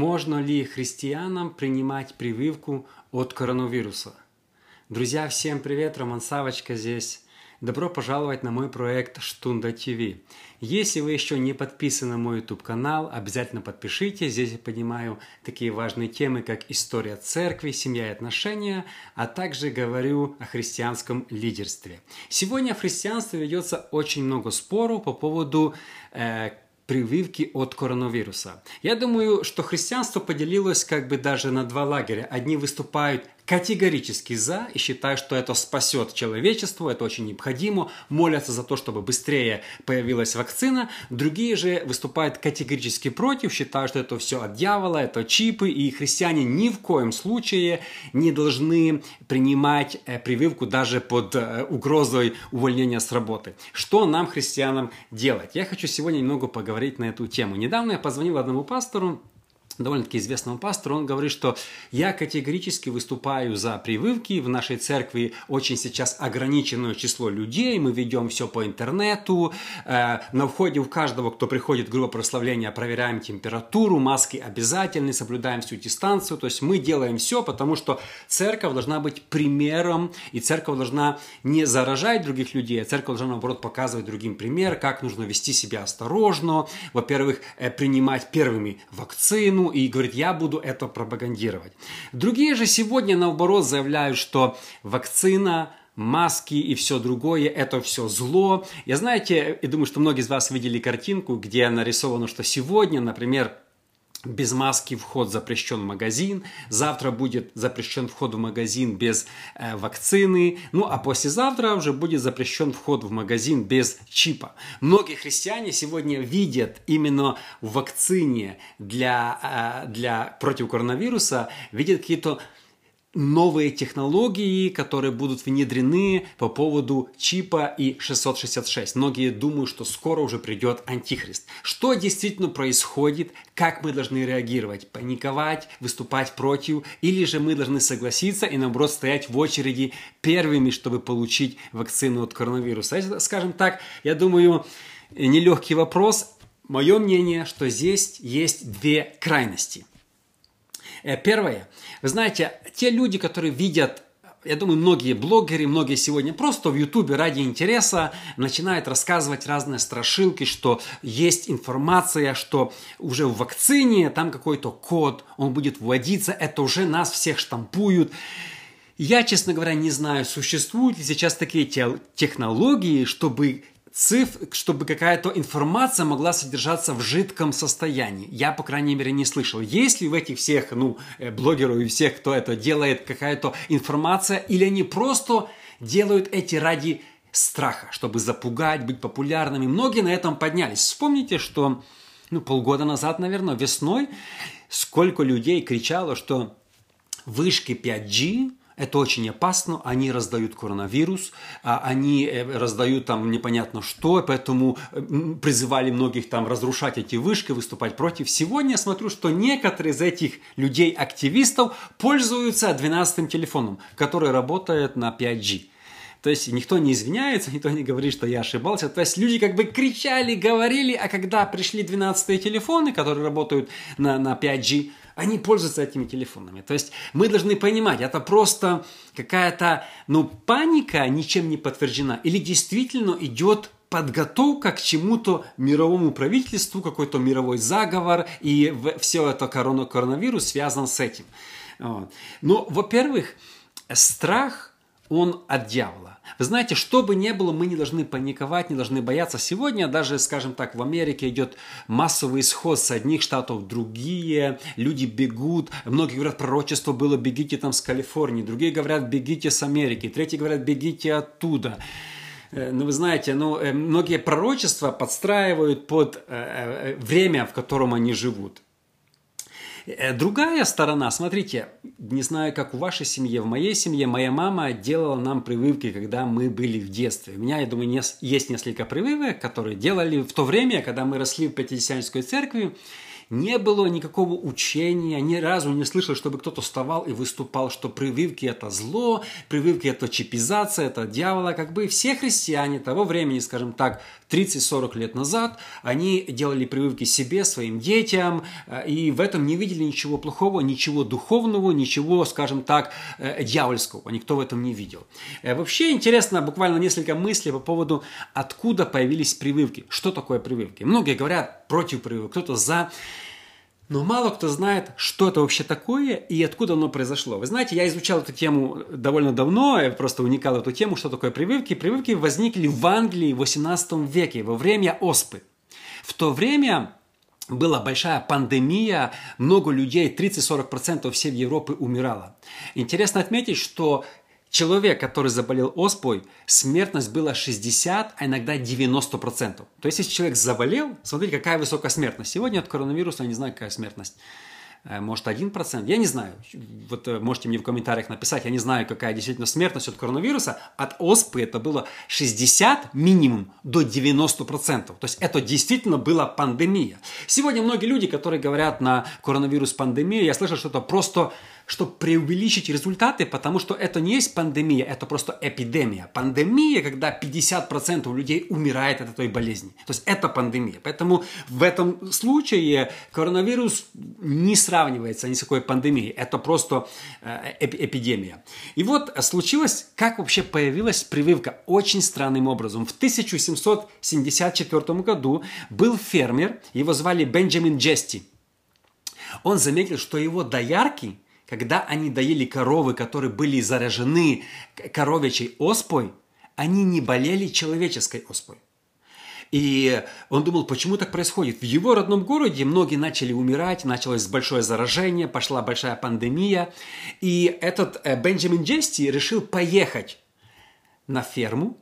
Можно ли христианам принимать прививку от коронавируса? Друзья, всем привет, Роман Савочка здесь. Добро пожаловать на мой проект Штунда ТВ. Если вы еще не подписаны на мой YouTube канал, обязательно подпишитесь. Здесь я поднимаю такие важные темы, как история церкви, семья и отношения, а также говорю о христианском лидерстве. Сегодня в христианстве ведется очень много споров по поводу э, прививки от коронавируса. Я думаю, что христианство поделилось как бы даже на два лагеря. Одни выступают категорически за и считают, что это спасет человечество, это очень необходимо, молятся за то, чтобы быстрее появилась вакцина. Другие же выступают категорически против, считают, что это все от дьявола, это чипы, и христиане ни в коем случае не должны принимать э, прививку даже под э, угрозой увольнения с работы. Что нам, христианам, делать? Я хочу сегодня немного поговорить на эту тему. Недавно я позвонил одному пастору, довольно-таки известному пастору, он говорит, что я категорически выступаю за прививки. В нашей церкви очень сейчас ограниченное число людей, мы ведем все по интернету. Э, на входе у каждого, кто приходит в группу прославления, проверяем температуру, маски обязательны, соблюдаем всю дистанцию. То есть мы делаем все, потому что церковь должна быть примером, и церковь должна не заражать других людей, а церковь должна, наоборот, показывать другим пример, как нужно вести себя осторожно. Во-первых, э, принимать первыми вакцину, и говорит, я буду это пропагандировать. Другие же сегодня, наоборот, заявляют, что вакцина маски и все другое, это все зло. Я знаете, я думаю, что многие из вас видели картинку, где нарисовано, что сегодня, например, без маски вход запрещен в магазин, завтра будет запрещен вход в магазин без э, вакцины, ну а послезавтра уже будет запрещен вход в магазин без чипа. Многие христиане сегодня видят именно в вакцине для, э, для против коронавируса, видят какие-то новые технологии, которые будут внедрены по поводу чипа и 666. Многие думают, что скоро уже придет антихрист. Что действительно происходит, как мы должны реагировать, паниковать, выступать против, или же мы должны согласиться и наоборот стоять в очереди первыми, чтобы получить вакцину от коронавируса. Это, скажем так, я думаю, нелегкий вопрос. Мое мнение, что здесь есть две крайности. Э, первое. Вы знаете, те люди, которые видят я думаю, многие блогеры, многие сегодня просто в Ютубе ради интереса начинают рассказывать разные страшилки, что есть информация, что уже в вакцине там какой-то код, он будет вводиться, это уже нас всех штампуют. Я, честно говоря, не знаю, существуют ли сейчас такие технологии, чтобы цифр, чтобы какая-то информация могла содержаться в жидком состоянии. Я, по крайней мере, не слышал. Есть ли в этих всех, ну, э, блогеров и всех, кто это делает, какая-то информация, или они просто делают эти ради страха, чтобы запугать, быть популярными. Многие на этом поднялись. Вспомните, что ну, полгода назад, наверное, весной, сколько людей кричало, что вышки 5G это очень опасно, они раздают коронавирус, а они э, раздают там непонятно что, поэтому призывали многих там разрушать эти вышки, выступать против. Сегодня я смотрю, что некоторые из этих людей-активистов пользуются 12-м телефоном, который работает на 5G. То есть никто не извиняется, никто не говорит, что я ошибался. То есть люди как бы кричали, говорили, а когда пришли 12-е телефоны, которые работают на, на 5G, они пользуются этими телефонами. То есть мы должны понимать, это просто какая-то, ну, паника ничем не подтверждена. Или действительно идет подготовка к чему-то мировому правительству, какой-то мировой заговор, и все это корона, коронавирус связан с этим. Вот. Но, во-первых, страх, он от дьявола. Вы знаете, что бы ни было, мы не должны паниковать, не должны бояться. Сегодня даже, скажем так, в Америке идет массовый исход с одних штатов в другие, люди бегут. Многие говорят, пророчество было, бегите там с Калифорнии. Другие говорят, бегите с Америки. Третьи говорят, бегите оттуда. Э, ну, вы знаете, ну, э, многие пророчества подстраивают под э, время, в котором они живут. Э, другая сторона, смотрите, не знаю, как у вашей семьи, в моей семье моя мама делала нам прививки, когда мы были в детстве. У меня, я думаю, есть несколько прививок, которые делали в то время, когда мы росли в Пятидесятнической церкви. Не было никакого учения, ни разу не слышал, чтобы кто-то вставал и выступал, что прививки – это зло, прививки – это чипизация, это дьявола. Как бы все христиане того времени, скажем так, 30-40 лет назад, они делали прививки себе, своим детям, э, и в этом не видели ничего плохого, ничего духовного, ничего, скажем так, э, дьявольского. Никто в этом не видел. Э, вообще интересно, буквально несколько мыслей по поводу, откуда появились прививки. Что такое прививки? Многие говорят против прививок, кто-то за. Но мало кто знает, что это вообще такое и откуда оно произошло. Вы знаете, я изучал эту тему довольно давно, я просто уникал эту тему, что такое прививки. Прививки возникли в Англии в 18 веке, во время оспы. В то время была большая пандемия, много людей, 30-40% всей Европы умирало. Интересно отметить, что Человек, который заболел оспой, смертность была 60, а иногда 90%. То есть, если человек заболел, смотрите, какая высокая смертность. Сегодня от коронавируса я не знаю, какая смертность. Э, может, 1%? Я не знаю. Вот э, можете мне в комментариях написать, я не знаю, какая действительно смертность от коронавируса. От оспы это было 60 минимум до 90%. То есть это действительно была пандемия. Сегодня многие люди, которые говорят на коронавирус пандемию, я слышал, что это просто чтобы преувеличить результаты, потому что это не есть пандемия, это просто эпидемия. Пандемия, когда 50% людей умирает от этой болезни. То есть это пандемия. Поэтому в этом случае коронавирус не сравнивается ни с какой пандемией. Это просто э, эпидемия. И вот случилось, как вообще появилась прививка очень странным образом. В 1774 году был фермер, его звали Бенджамин Джести. Он заметил, что его доярки – когда они доили коровы, которые были заражены коровичей оспой, они не болели человеческой оспой. И он думал, почему так происходит. В его родном городе многие начали умирать, началось большое заражение, пошла большая пандемия. И этот э, Бенджамин Джести решил поехать на ферму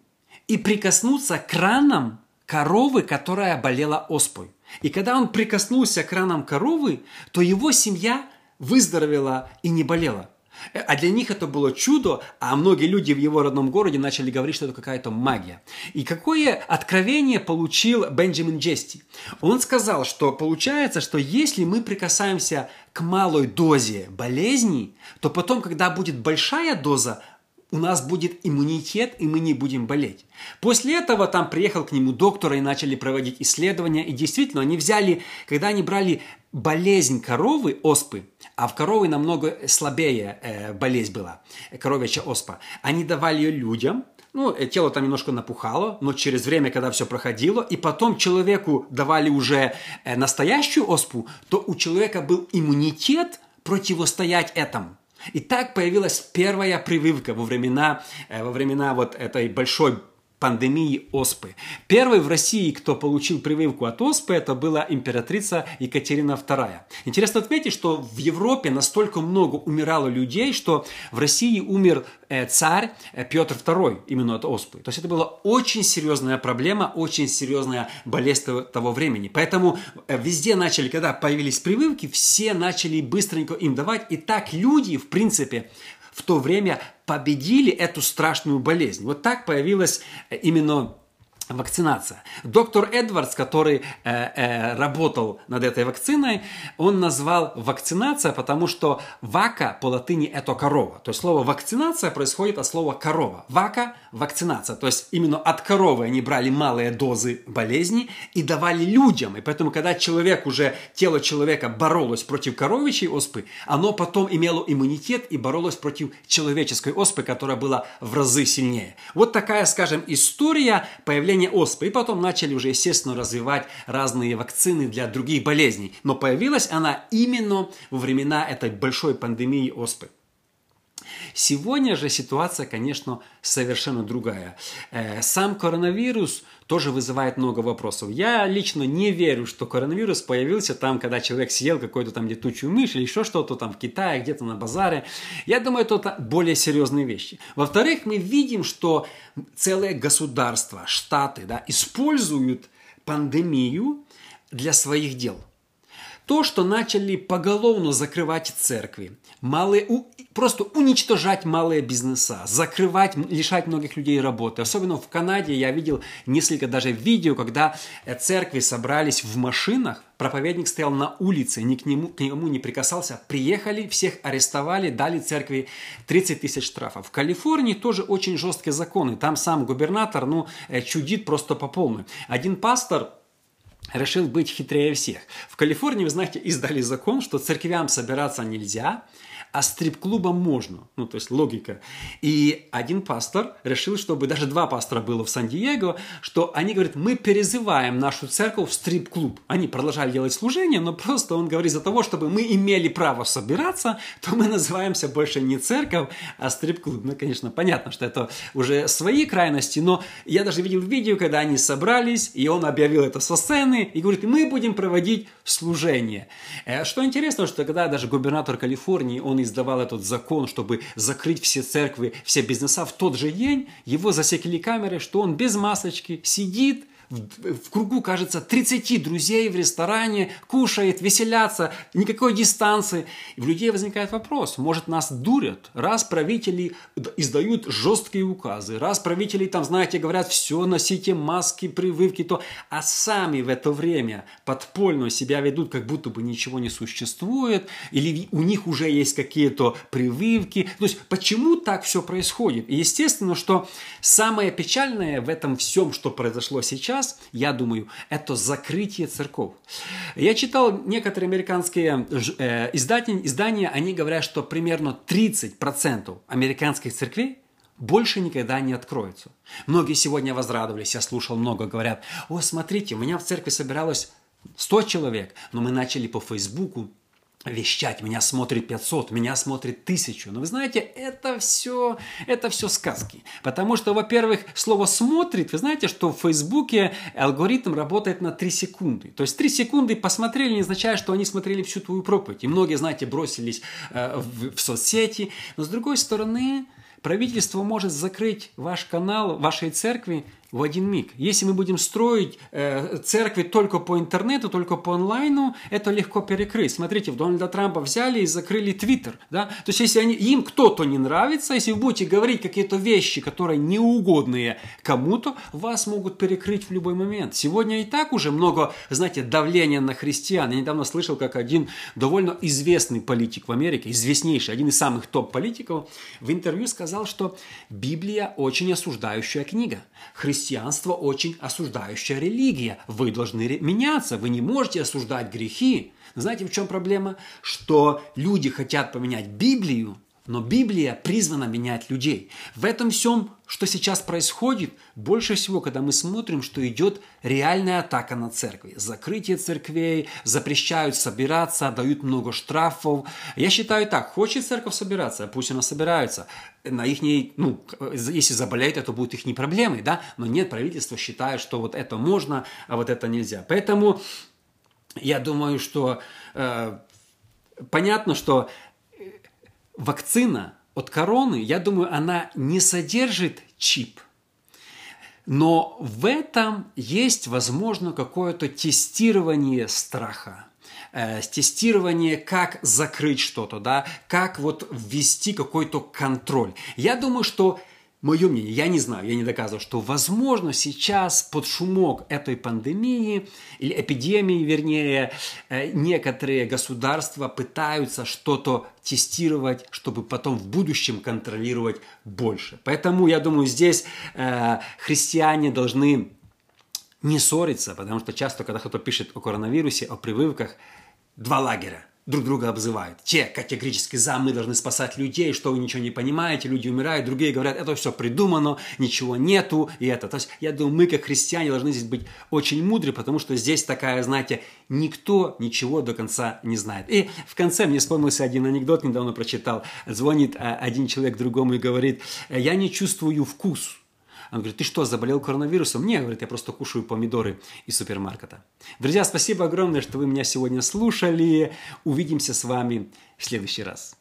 и прикоснуться к ранам коровы, которая болела оспой. И когда он прикоснулся к ранам коровы, то его семья выздоровела и не болела. А для них это было чудо, а многие люди в его родном городе начали говорить, что это какая-то магия. И какое откровение получил Бенджамин Джести? Он сказал, что получается, что если мы прикасаемся к малой дозе болезни, то потом, когда будет большая доза, у нас будет иммунитет, и мы не будем болеть. После этого там приехал к нему доктор и начали проводить исследования. И действительно, они взяли, когда они брали болезнь коровы, оспы, а в коровы намного слабее э, болезнь была, коровьячья оспа, они давали ее людям, ну, э, тело там немножко напухало, но через время, когда все проходило, и потом человеку давали уже э, настоящую оспу, то у человека был иммунитет противостоять этому. И так появилась первая прививка во времена, э, во времена вот этой большой пандемии оспы. Первой в России, кто получил прививку от оспы, это была императрица Екатерина II. Интересно отметить, что в Европе настолько много умирало людей, что в России умер э, царь э, Петр II именно от оспы. То есть это была очень серьезная проблема, очень серьезная болезнь того времени. Поэтому э, везде начали, когда появились прививки, все начали быстренько им давать. И так люди, в принципе, в то время победили эту страшную болезнь. Вот так появилась э, именно вакцинация. Доктор Эдвардс, который э, э, работал над этой вакциной, он назвал вакцинация, потому что вака по латыни это корова. То есть слово вакцинация происходит от слова корова. Вака – вакцинация. То есть именно от коровы они брали малые дозы болезни и давали людям. И поэтому, когда человек уже, тело человека боролось против коровичьей оспы, оно потом имело иммунитет и боролось против человеческой оспы, которая была в разы сильнее. Вот такая, скажем, история появления появления оспы. И потом начали уже, естественно, развивать разные вакцины для других болезней. Но появилась она именно во времена этой большой пандемии оспы. Сегодня же ситуация, конечно, совершенно другая. Э, сам коронавирус тоже вызывает много вопросов. Я лично не верю, что коронавирус появился там, когда человек съел какую-то там летучую мышь или еще что-то там в Китае, где-то на базаре. Я думаю, это более серьезные вещи. Во-вторых, мы видим, что целые государства, штаты да, используют пандемию для своих дел. То, что начали поголовно закрывать церкви, малые, у, просто уничтожать малые бизнеса, закрывать, лишать многих людей работы. Особенно в Канаде я видел несколько даже видео, когда э, церкви собрались в машинах, проповедник стоял на улице, ни к нему, к нему не прикасался. Приехали, всех арестовали, дали церкви 30 тысяч штрафов. В Калифорнии тоже очень жесткие законы. Там сам губернатор ну, э, чудит просто по полной. Один пастор решил быть хитрее всех. В Калифорнии, вы знаете, издали закон, что церквям собираться нельзя – а стрип-клубам можно. Ну, то есть логика. И один пастор решил, чтобы даже два пастора было в Сан-Диего, что они говорят, мы перезываем нашу церковь в стрип-клуб. Они продолжали делать служение, но просто он говорит, за того, чтобы мы имели право собираться, то мы называемся больше не церковь, а стрип-клуб. Ну, конечно, понятно, что это уже свои крайности, но я даже видел видео, когда они собрались, и он объявил это со сцены, и говорит, мы будем проводить служение. Э, что интересно, что когда даже губернатор Калифорнии, он издавал этот закон, чтобы закрыть все церкви, все бизнеса, в тот же день его засекли камеры, что он без масочки сидит в кругу, кажется, 30 друзей в ресторане, кушает, веселятся, никакой дистанции. И у людей возникает вопрос, может нас дурят, раз правители издают жесткие указы, раз правители там, знаете, говорят, все, носите маски, прививки, то, а сами в это время подпольно себя ведут, как будто бы ничего не существует, или у них уже есть какие-то прививки. То есть, почему так все происходит? И естественно, что самое печальное в этом всем, что произошло сейчас, сейчас, я думаю, это закрытие церков. Я читал некоторые американские э, издания, издания, они говорят, что примерно 30% американских церквей больше никогда не откроются. Многие сегодня возрадовались, я слушал много, говорят, о, смотрите, у меня в церкви собиралось 100 человек, но мы начали по Фейсбуку вещать, меня смотрит 500, меня смотрит 1000. Но вы знаете, это все, это все сказки. Потому что, во-первых, слово «смотрит», вы знаете, что в Фейсбуке алгоритм работает на 3 секунды. То есть 3 секунды посмотрели не означает, что они смотрели всю твою проповедь. И многие, знаете, бросились э, в, в соцсети. Но с другой стороны, правительство может закрыть ваш канал вашей церкви в один миг. Если мы будем строить э, церкви только по интернету, только по онлайну, это легко перекрыть. Смотрите, в Дональда Трампа взяли и закрыли Твиттер. Да? То есть, если они, им кто-то не нравится, если вы будете говорить какие-то вещи, которые неугодные кому-то, вас могут перекрыть в любой момент. Сегодня и так уже много, знаете, давления на христиан. Я недавно слышал, как один довольно известный политик в Америке, известнейший, один из самых топ-политиков, в интервью сказал, что Библия очень осуждающая книга. Христиане христианство очень осуждающая религия. Вы должны меняться, вы не можете осуждать грехи. Знаете, в чем проблема? Что люди хотят поменять Библию, но Библия призвана менять людей. В этом всем, что сейчас происходит, больше всего, когда мы смотрим, что идет реальная атака на церкви. Закрытие церквей, запрещают собираться, дают много штрафов. Я считаю так, хочет церковь собираться, пусть она собирается. На их, ну, если заболеют, это будут их не проблемы, да? Но нет, правительство считает, что вот это можно, а вот это нельзя. Поэтому я думаю, что э, понятно, что вакцина от короны, я думаю, она не содержит чип. Но в этом есть, возможно, какое-то тестирование страха э, тестирование, как закрыть что-то, да, как вот ввести какой-то контроль. Я думаю, что Мое мнение, я не знаю, я не доказываю, что возможно сейчас под шумок этой пандемии или эпидемии, вернее, э, некоторые государства пытаются что-то тестировать, чтобы потом в будущем контролировать больше. Поэтому я думаю, здесь э, христиане должны не ссориться, потому что часто, когда кто-то пишет о коронавирусе, о прививках, два лагеря друг друга обзывают. Те категорически за, мы должны спасать людей, что вы ничего не понимаете, люди умирают, другие говорят, это все придумано, ничего нету, и это. То есть я думаю, мы как христиане должны здесь быть очень мудры, потому что здесь такая, знаете, никто ничего до конца не знает. И в конце мне вспомнился один анекдот, недавно прочитал. Звонит а, один человек другому и говорит, я не чувствую вкус он говорит, ты что, заболел коронавирусом? Не, говорит, я просто кушаю помидоры из супермаркета. Друзья, спасибо огромное, что вы меня сегодня слушали. Увидимся с вами в следующий раз.